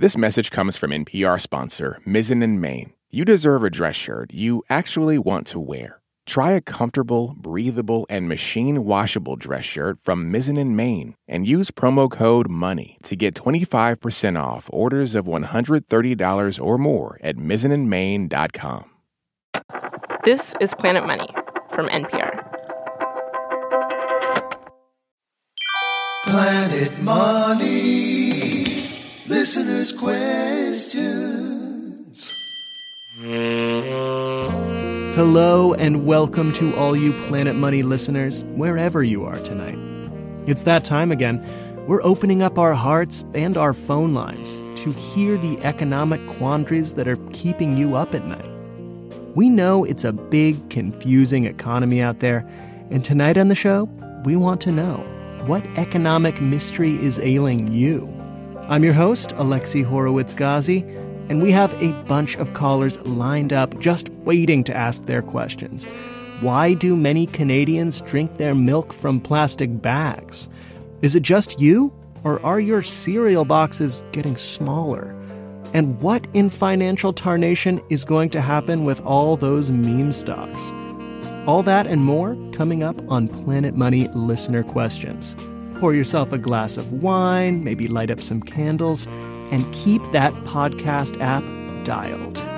This message comes from NPR sponsor Mizzen and Main. You deserve a dress shirt you actually want to wear. Try a comfortable, breathable, and machine washable dress shirt from Mizzen and Main and use promo code MONEY to get 25% off orders of $130 or more at mizzenandmain.com. This is Planet Money from NPR. Planet Money. Listener's questions. Hello, and welcome to all you Planet Money listeners, wherever you are tonight. It's that time again. We're opening up our hearts and our phone lines to hear the economic quandaries that are keeping you up at night. We know it's a big, confusing economy out there, and tonight on the show, we want to know what economic mystery is ailing you. I'm your host, Alexi Horowitz Ghazi, and we have a bunch of callers lined up just waiting to ask their questions. Why do many Canadians drink their milk from plastic bags? Is it just you, or are your cereal boxes getting smaller? And what in financial tarnation is going to happen with all those meme stocks? All that and more coming up on Planet Money listener questions. Pour yourself a glass of wine, maybe light up some candles, and keep that podcast app dialed.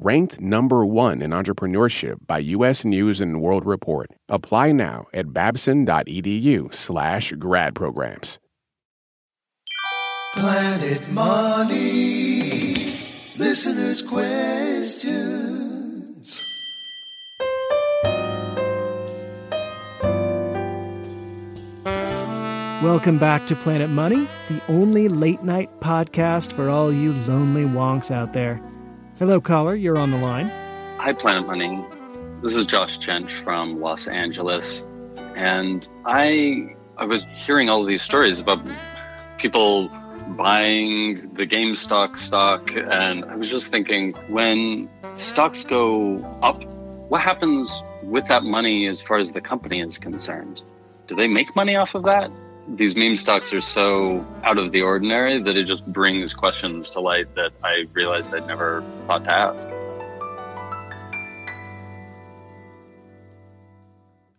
Ranked number one in entrepreneurship by U.S. News and World Report. Apply now at babson.edu slash grad programs. Planet Money. Listener's questions. Welcome back to Planet Money, the only late night podcast for all you lonely wonks out there. Hello, caller. You're on the line. Hi, Planet Money. This is Josh Chench from Los Angeles, and I I was hearing all of these stories about people buying the GameStop stock, and I was just thinking, when stocks go up, what happens with that money as far as the company is concerned? Do they make money off of that? These meme stocks are so out of the ordinary that it just brings questions to light that I realized I'd never thought to ask.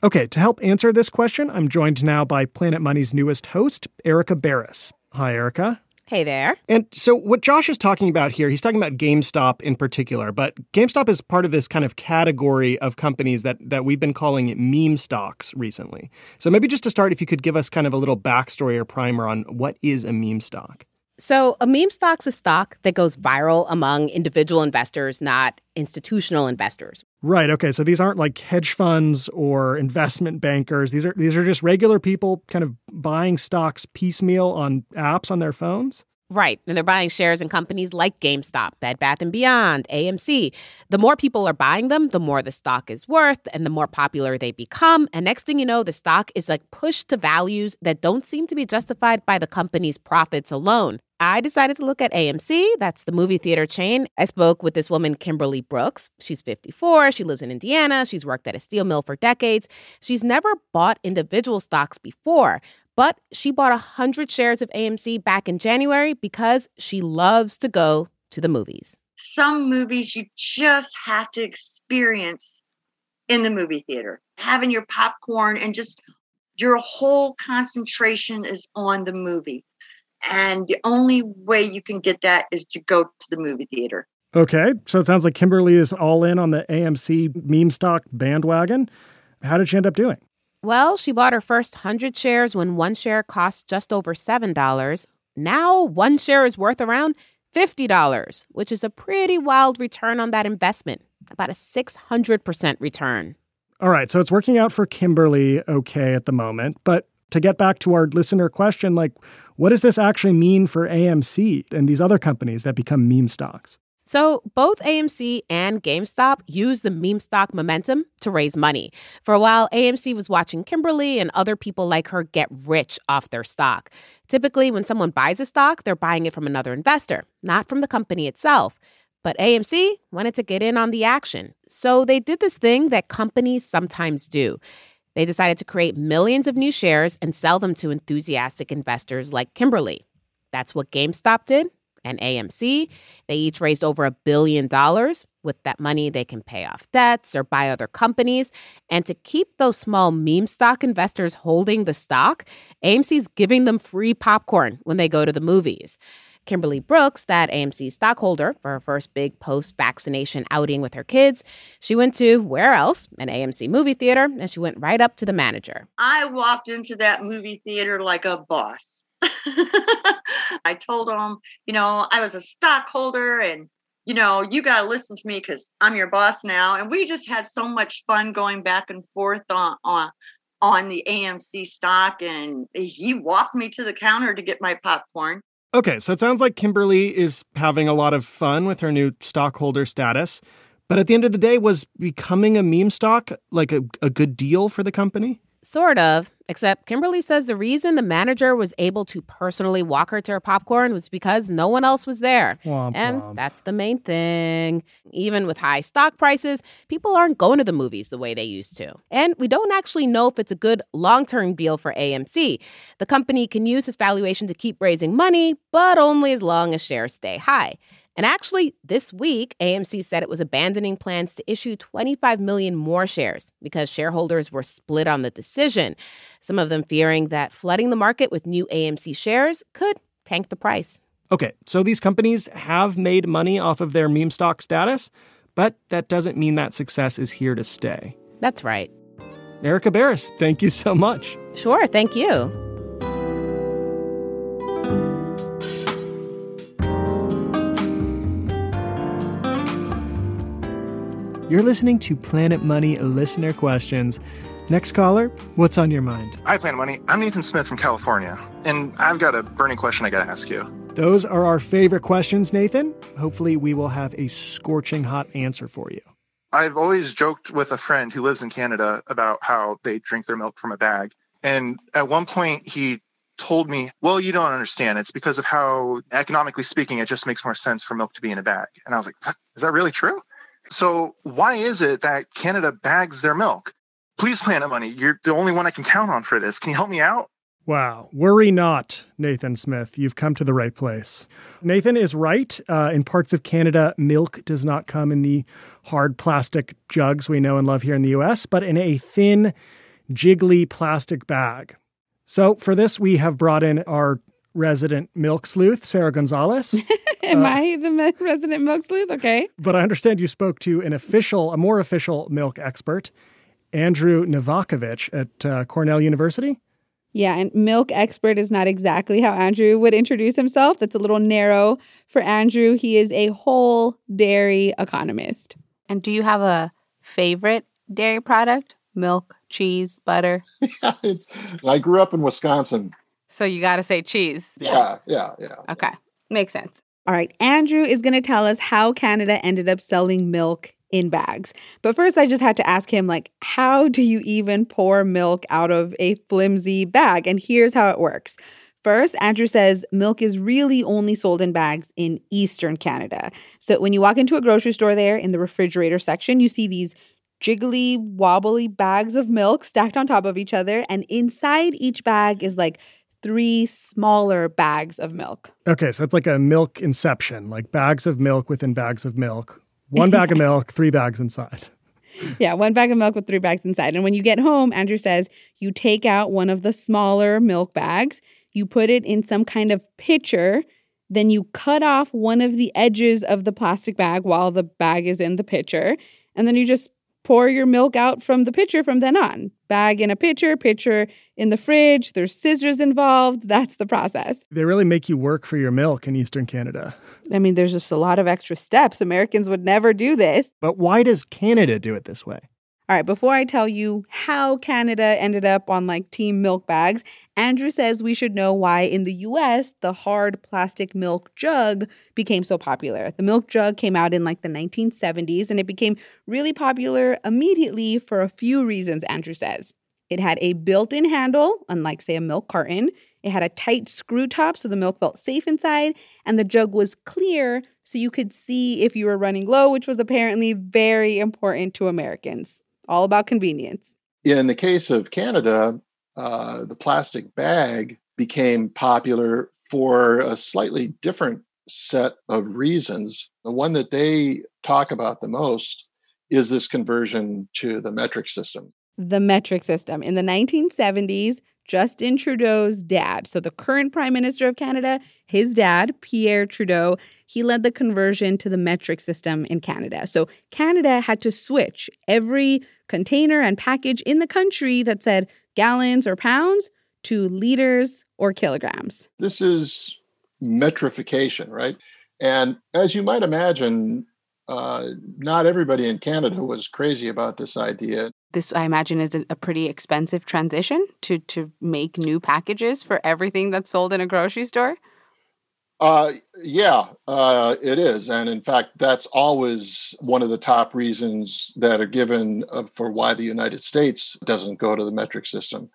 Okay, to help answer this question, I'm joined now by Planet Money's newest host, Erika Beras. Hi, Erika. Hey there. And so, what Josh is talking about here, he's talking about GameStop in particular, but GameStop is part of this kind of category of companies that, that we've been calling meme stocks recently. So, maybe just to start, if you could give us kind of a little backstory or primer on what is a meme stock. So, a meme stock's a stock that goes viral among individual investors, not institutional investors. Right. Okay. So these aren't like hedge funds or investment bankers. These are these are just regular people kind of buying stocks piecemeal on apps on their phones. Right. And they're buying shares in companies like GameStop, Bed Bath & Beyond, AMC. The more people are buying them, the more the stock is worth and the more popular they become. And next thing you know, the stock is like pushed to values that don't seem to be justified by the company's profits alone. I decided to look at AMC. That's the movie theater chain. I spoke with this woman, Kimberly Brooks. She's 54. She lives in Indiana. She's worked at a steel mill for decades. She's never bought individual stocks before, but she bought 100 shares of AMC back in January because she loves to go to the movies. Some movies you just have to experience in the movie theater, having your popcorn and just your whole concentration is on the movie and the only way you can get that is to go to the movie theater. Okay. So it sounds like Kimberly is all in on the AMC meme stock bandwagon. How did she end up doing? Well, she bought her first 100 shares when one share cost just over $7. Now, one share is worth around $50, which is a pretty wild return on that investment, about a 600% return. All right. So it's working out for Kimberly okay at the moment. But to get back to our listener question, like, what does this actually mean for AMC and these other companies that become meme stocks? So, both AMC and GameStop used the meme stock momentum to raise money. For a while, AMC was watching Kimberly and other people like her get rich off their stock. Typically, when someone buys a stock, they're buying it from another investor, not from the company itself. But AMC wanted to get in on the action. So, they did this thing that companies sometimes do. They decided to create millions of new shares and sell them to enthusiastic investors like Kimberly. That's what GameStop did and AMC. They each raised over a billion dollars. With that money, they can pay off debts or buy other companies. And to keep those small meme stock investors holding the stock, AMC's giving them free popcorn when they go to the movies. Kimberly Brooks, that AMC stockholder for her first big post vaccination outing with her kids, she went to where else? An AMC movie theater, and she went right up to the manager. I walked into that movie theater like a boss. I told him, you know, I was a stockholder and, you know, you got to listen to me because I'm your boss now. And we just had so much fun going back and forth on, on, on the AMC stock. And he walked me to the counter to get my popcorn. Okay, so it sounds like Kimberly is having a lot of fun with her new stockholder status. But at the end of the day, was becoming a meme stock like a, a good deal for the company? Sort of, except Kimberly says the reason the manager was able to personally walk her to her popcorn was because no one else was there. Womp and womp. that's the main thing. Even with high stock prices, people aren't going to the movies the way they used to. And we don't actually know if it's a good long term deal for AMC. The company can use its valuation to keep raising money, but only as long as shares stay high. And actually, this week, AMC said it was abandoning plans to issue 25 million more shares because shareholders were split on the decision. Some of them fearing that flooding the market with new AMC shares could tank the price. Okay, so these companies have made money off of their meme stock status, but that doesn't mean that success is here to stay. That's right. Erika Beras, thank you so much. Sure, thank you. You're listening to Planet Money listener questions. Next caller, what's on your mind? Hi, Planet Money. I'm Nathan Smith from California, and I've got a burning question I got to ask you. Those are our favorite questions, Nathan. Hopefully, we will have a scorching hot answer for you. I've always joked with a friend who lives in Canada about how they drink their milk from a bag. And at one point, he told me, Well, you don't understand. It's because of how, economically speaking, it just makes more sense for milk to be in a bag. And I was like, Is that really true? So, why is it that Canada bags their milk? Please, Planet Money, you're the only one I can count on for this. Can you help me out? Wow. Worry not, Nathan Smith. You've come to the right place. Nathan is right. Uh, in parts of Canada, milk does not come in the hard plastic jugs we know and love here in the US, but in a thin, jiggly plastic bag. So for this, we have brought in our resident milk sleuth, Sarah Gonzalez. Am I the me- resident milk sleuth? Okay. but I understand you spoke to an official, a more official milk expert, Andrew Novakovic at uh, Cornell University. Yeah, and milk expert is not exactly how Andrew would introduce himself. That's a little narrow for Andrew. He is a whole dairy economist. And do you have a favorite dairy product? Milk, cheese, butter? I grew up in Wisconsin. So you got to say cheese. Yeah, yeah, yeah. Okay. Makes sense. All right, Andrew is going to tell us how Canada ended up selling milk in bags. But first I just had to ask him like how do you even pour milk out of a flimsy bag? And here's how it works. First, Andrew says milk is really only sold in bags in Eastern Canada. So when you walk into a grocery store there in the refrigerator section, you see these jiggly, wobbly bags of milk stacked on top of each other. And inside each bag is like three smaller bags of milk. Okay, so it's like a milk inception, like bags of milk within bags of milk. One bag of milk, three bags inside. Yeah, one bag of milk with three bags inside. And when you get home, Andrew says you take out one of the smaller milk bags, you put it in some kind of pitcher, then you cut off one of the edges of the plastic bag while the bag is in the pitcher, and then you just pour your milk out from the pitcher from then on. Bag in a pitcher, pitcher in the fridge, there's scissors involved. That's the process. They really make you work for your milk in Eastern Canada. I mean, there's just a lot of extra steps. Americans would never do this. But why does Canada do it this way? All right, before I tell you how Canada ended up on like team milk bags, Andrew says we should know why in the US the hard plastic milk jug became so popular. The milk jug came out in like the 1970s and it became really popular immediately for a few reasons, Andrew says. It had a built in handle, unlike, say, a milk carton. It had a tight screw top so the milk felt safe inside, and the jug was clear so you could see if you were running low, which was apparently very important to Americans all about convenience. In the case of Canada, uh, the plastic bag became popular for a slightly different set of reasons. The one that they talk about the most is this conversion to the metric system. The metric system. In the 1970s, Justin Trudeau's dad, so the current Prime Minister of Canada, his dad, Pierre Trudeau, he led the conversion to the metric system in Canada. So Canada had to switch every container and package in the country that said gallons or pounds to liters or kilograms. This is metrification, right? And as you might imagine, uh, not everybody in Canada was crazy about this idea. This, I imagine, is a pretty expensive transition to to make new packages for everything that's sold in a grocery store. Uh, yeah, uh, it is, and in fact, that's always one of the top reasons that are given uh, for why the United States doesn't go to the metric system.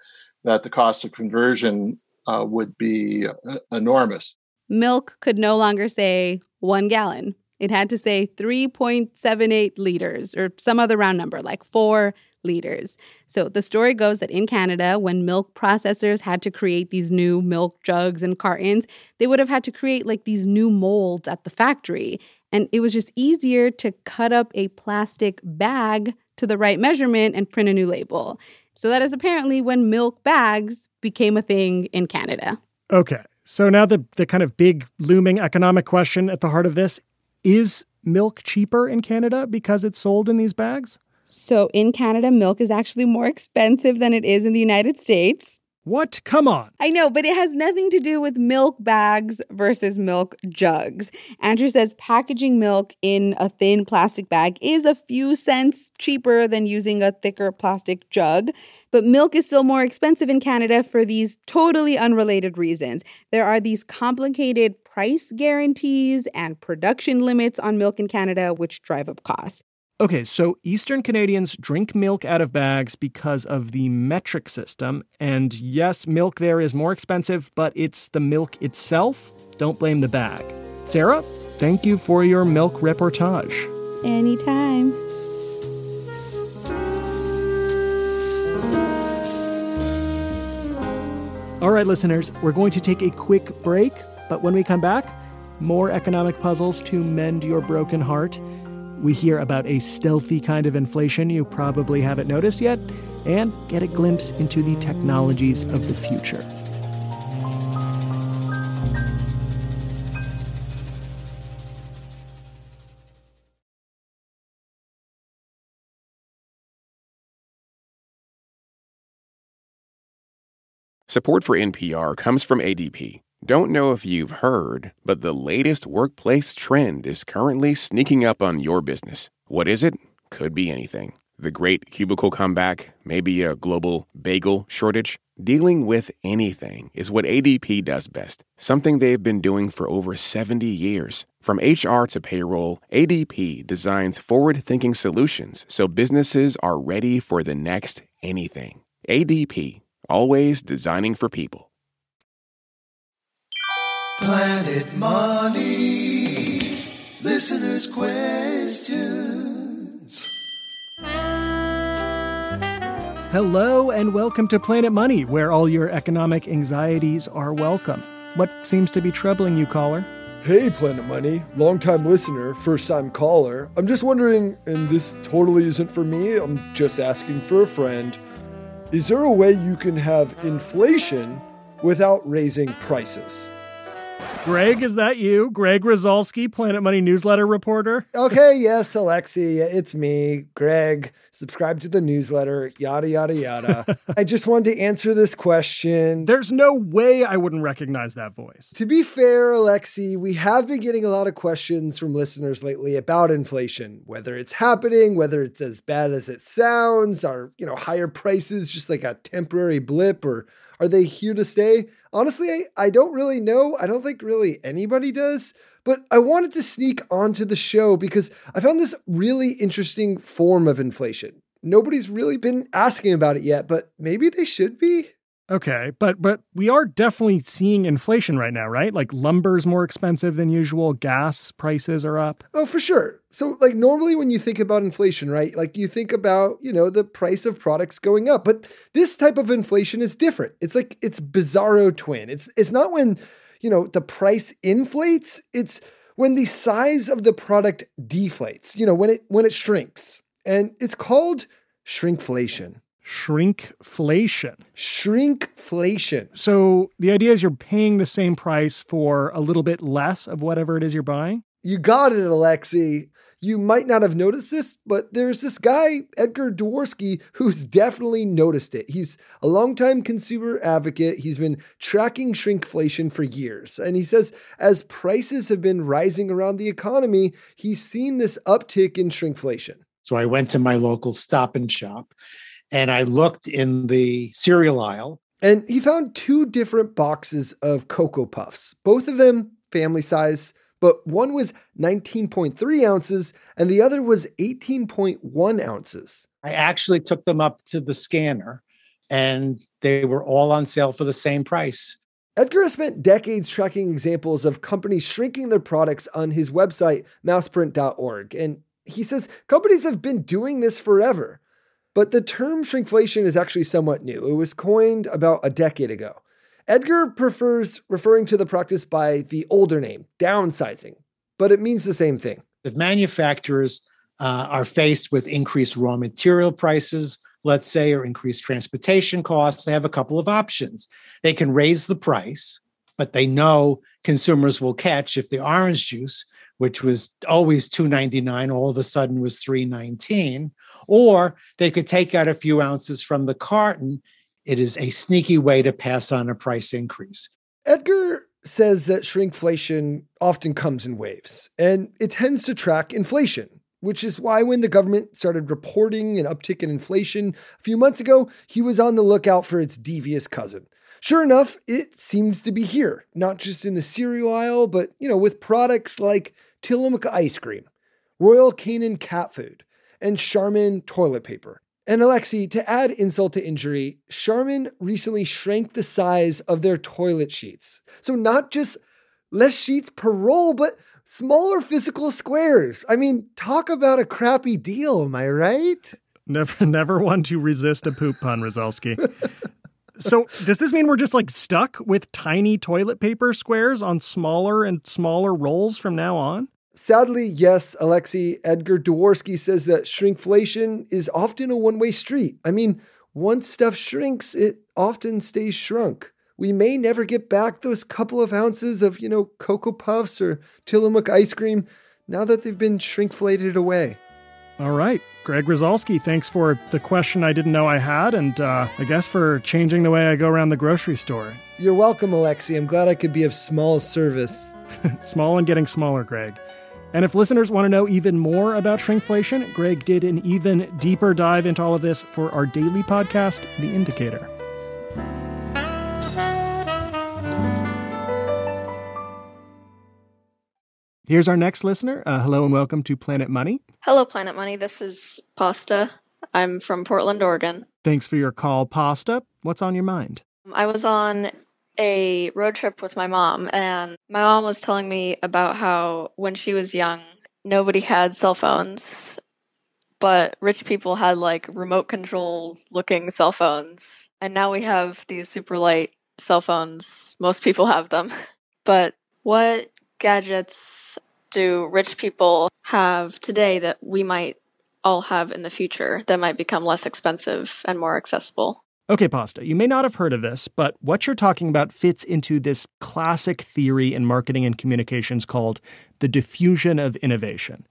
That the cost of conversion uh, would be uh, enormous. Milk could no longer say one gallon it had to say 3.78 liters or some other round number, like four liters. So the story goes that in Canada, when milk processors had to create these new milk jugs and cartons, they would have had to create like these new molds at the factory. And it was just easier to cut up a plastic bag to the right measurement and print a new label. So that is apparently when milk bags became a thing in Canada. Okay. So now the the kind of big looming economic question at the heart of this is milk cheaper in Canada because it's sold in these bags? So in Canada, milk is actually more expensive than it is in the United States. What? Come on. I know, but it has nothing to do with milk bags versus milk jugs. Andrew says packaging milk in a thin plastic bag is a few cents cheaper than using a thicker plastic jug, but milk is still more expensive in Canada for these totally unrelated reasons. There are these complicated price guarantees and production limits on milk in Canada, which drive up costs. Okay, so Eastern Canadians drink milk out of bags because of the metric system. And yes, milk there is more expensive, but it's the milk itself. Don't blame the bag. Sarah, thank you for your milk reportage. Anytime. All right, listeners, we're going to take a quick break, but when we come back, more economic puzzles to mend your broken heart. We hear about a stealthy kind of inflation you probably haven't noticed yet, and get a glimpse into the technologies of the future. Support for NPR comes from ADP. Don't know if you've heard, but the latest workplace trend is currently sneaking up on your business. What is it? Could be anything. The great cubicle comeback, maybe a global bagel shortage. Dealing with anything is what ADP does best, something they've been doing for over 70 years. From HR to payroll, ADP designs forward thinking solutions so businesses are ready for the next anything. ADP, always designing for people. Planet Money. Listeners' questions. Hello, and welcome to Planet Money, where all your economic anxieties are welcome. What seems to be troubling you, caller? Hey, Planet Money, longtime listener, first time caller. I'm just wondering, and this totally isn't for me, I'm just asking for a friend. Is there a way you can have inflation without raising prices? Greg, is that you? Greg Rosalsky, Planet Money newsletter reporter? Okay, yes, Alexi, it's me, Greg. Subscribe to the newsletter, yada, yada, yada. I just wanted to answer this question. There's no way I wouldn't recognize that voice. To be fair, Alexi, we have been getting a lot of questions from listeners lately about inflation, whether it's happening, whether it's as bad as it sounds, are, you know, higher prices just like a temporary blip, or are they here to stay? Honestly, I, I don't really know. I don't think really anybody does. But I wanted to sneak onto the show because I found this really interesting form of inflation. Nobody's really been asking about it yet, but maybe they should be. Okay, but but we are definitely seeing inflation right now, right? Like lumber's more expensive than usual, gas prices are up. Oh, for sure. So like normally when you think about inflation, right? Like you think about, you know, the price of products going up. But this type of inflation is different. It's like it's bizarro twin. It's it's not when, you know, the price inflates, it's when the size of the product deflates, you know, when it when it shrinks. And it's called shrinkflation. Shrinkflation. Shrinkflation. So the idea is you're paying the same price for a little bit less of whatever it is you're buying? You got it, Alexi. You might not have noticed this, but there's this guy, Edgar Dworsky, who's definitely noticed it. He's a longtime consumer advocate. He's been tracking shrinkflation for years. And he says as prices have been rising around the economy, he's seen this uptick in shrinkflation. So I went to my local stop and shop and I looked in the cereal aisle. And he found two different boxes of Cocoa Puffs, both of them family size, but one was 19.3 ounces and the other was 18.1 ounces. I actually took them up to the scanner and they were all on sale for the same price. Edgar has spent decades tracking examples of companies shrinking their products on his website, mouseprint.org. And he says companies have been doing this forever. But the term shrinkflation is actually somewhat new. It was coined about a decade ago. Edgar prefers referring to the practice by the older name, downsizing, but it means the same thing. If manufacturers uh, are faced with increased raw material prices, let's say, or increased transportation costs, they have a couple of options. They can raise the price, but they know consumers will catch if the orange juice, which was always 2.99 all of a sudden was 3.19 or they could take out a few ounces from the carton. It is a sneaky way to pass on a price increase. Edgar says that shrinkflation often comes in waves, and it tends to track inflation, which is why when the government started reporting an uptick in inflation a few months ago, he was on the lookout for its devious cousin. Sure enough, it seems to be here, not just in the cereal aisle, but you know, with products like Tillamook ice cream, Royal Canin cat food, and Charmin toilet paper. And Alexi, to add insult to injury, Charmin recently shrank the size of their toilet sheets. So not just less sheets per roll, but smaller physical squares. I mean, talk about a crappy deal, am I right? Never never one to resist a poop pun, Rosalsky. so does this mean we're just like stuck with tiny toilet paper squares on smaller and smaller rolls from now on? Sadly, yes, Alexi, Edgar Dworsky says that shrinkflation is often a one way street. I mean, once stuff shrinks, it often stays shrunk. We may never get back those couple of ounces of, you know, Cocoa Puffs or Tillamook ice cream now that they've been shrinkflated away. All right. Greg Rosalsky, thanks for the question I didn't know I had, and uh, I guess for changing the way I go around the grocery store. You're welcome, Alexi. I'm glad I could be of small service. Small and getting smaller, Greg. And if listeners want to know even more about shrinkflation, Greg did an even deeper dive into all of this for our daily podcast, The Indicator. Here's our next listener. Uh, hello and welcome to Planet Money. Hello, Planet Money. This is Pasta. I'm from Portland, Oregon. Thanks for your call, Pasta. What's on your mind? I was on a road trip with my mom, and my mom was telling me about how when she was young, nobody had cell phones, but rich people had like remote control looking cell phones. And now we have these super light cell phones. Most people have them. But what gadgets do rich people have today that we might all have in the future that might become less expensive and more accessible? Okay, Pasta, you may not have heard of this, but what you're talking about fits into this classic theory in marketing and communications called the diffusion of innovation.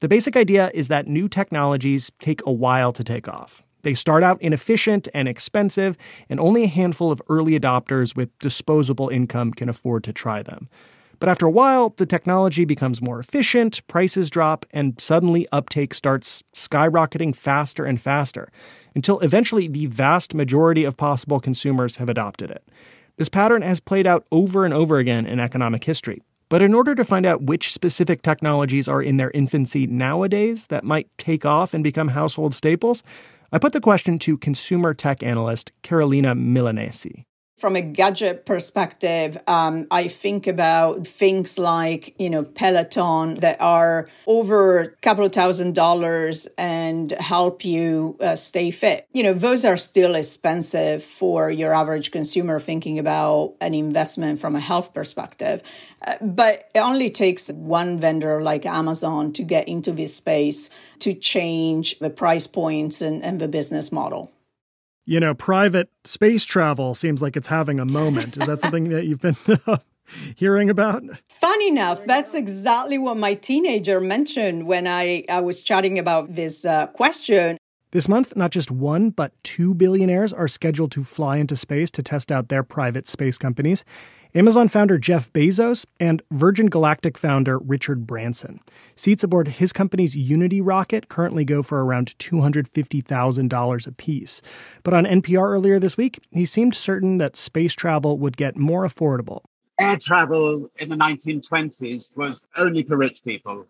The basic idea is that new technologies take a while to take off. They start out inefficient and expensive, and only a handful of early adopters with disposable income can afford to try them. But after a while, the technology becomes more efficient, prices drop, and suddenly uptake starts skyrocketing faster and faster until eventually the vast majority of possible consumers have adopted it. This pattern has played out over and over again in economic history. But in order to find out which specific technologies are in their infancy nowadays that might take off and become household staples, I put the question to consumer tech analyst Carolina Milanesi. From a gadget perspective, um, I think about things like, you know, Peloton that are over a couple of thousand dollars and help you uh, stay fit. You know, those are still expensive for your average consumer thinking about an investment from a health perspective. Uh, but it only takes one vendor like Amazon to get into this space to change the price points and, and the business model you know, private space travel seems like it's having a moment. Is that something that you've been hearing about? Fun enough, that's exactly what my teenager mentioned when I, I was chatting about this uh, question. This month, not just one, but two billionaires are scheduled to fly into space to test out their private space companies. Amazon founder Jeff Bezos and Virgin Galactic founder Richard Branson. Seats aboard his company's Unity rocket currently go for around $250,000 apiece. But on NPR earlier this week, he seemed certain that space travel would get more affordable. Air travel in the 1920s was only for rich people.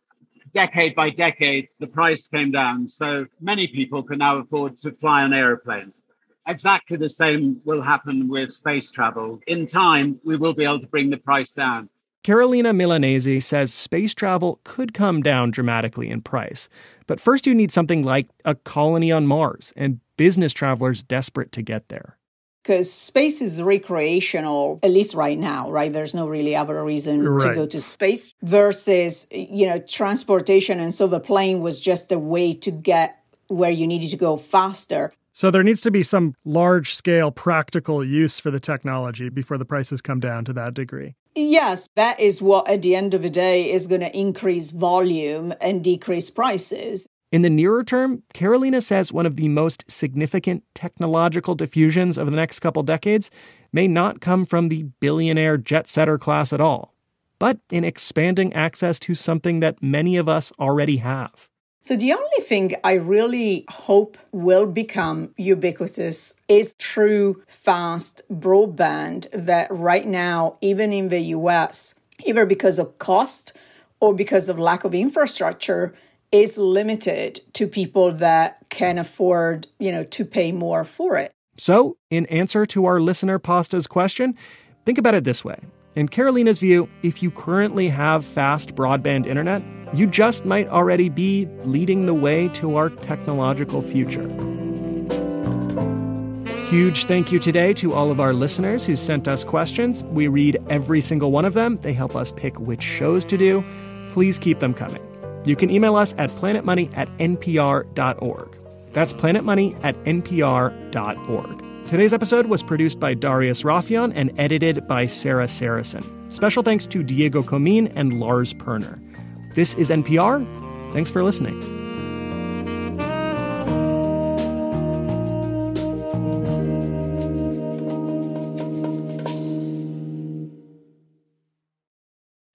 Decade by decade, the price came down, so many people can now afford to fly on airplanes. Exactly the same will happen with space travel. In time, we will be able to bring the price down. Carolina Milanesi says space travel could come down dramatically in price. But first, you need something like a colony on Mars and business travelers desperate to get there. Because space is recreational, at least right now, right? There's no really other reason right. to go to space versus, you know, transportation. And so the plane was just a way to get where you needed to go faster. So there needs to be some large scale practical use for the technology before the prices come down to that degree. Yes, that is what at the end of the day is going to increase volume and decrease prices. In the nearer term, Carolina says one of the most significant technological diffusions of the next couple decades may not come from the billionaire jet setter class at all, but in expanding access to something that many of us already have. So, the only thing I really hope will become ubiquitous is true fast broadband that right now, even in the US, either because of cost or because of lack of infrastructure, is limited to people that can afford, you know, to pay more for it. So, in answer to our listener Pasta's question, think about it this way. In Carolina's view, if you currently have fast broadband internet, you just might already be leading the way to our technological future. Huge thank you today to all of our listeners who sent us questions. We read every single one of them. They help us pick which shows to do. Please keep them coming. You can email us at planetmoney at npr.org. That's planetmoney at npr.org. Today's episode was produced by Darius Rafieyan and edited by Sarah Sarasohn. Special thanks to Diego Comin and Lars Perner. This is NPR. Thanks for listening.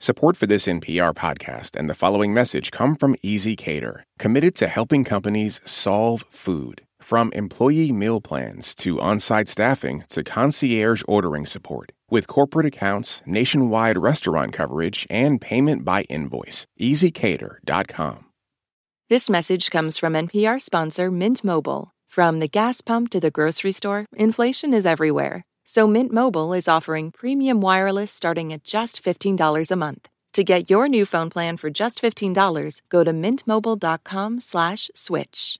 Support for this NPR podcast and the following message come from ezCater, committed to helping companies solve food. From employee meal plans to on site staffing to concierge ordering support. With corporate accounts, nationwide restaurant coverage, and payment by invoice. ezCater.com. This message comes from NPR sponsor Mint Mobile. From the gas pump to the grocery store, inflation is everywhere. So Mint Mobile is offering premium wireless starting at just $15 a month. To get your new phone plan for just $15, go to mintmobile.com slash switch.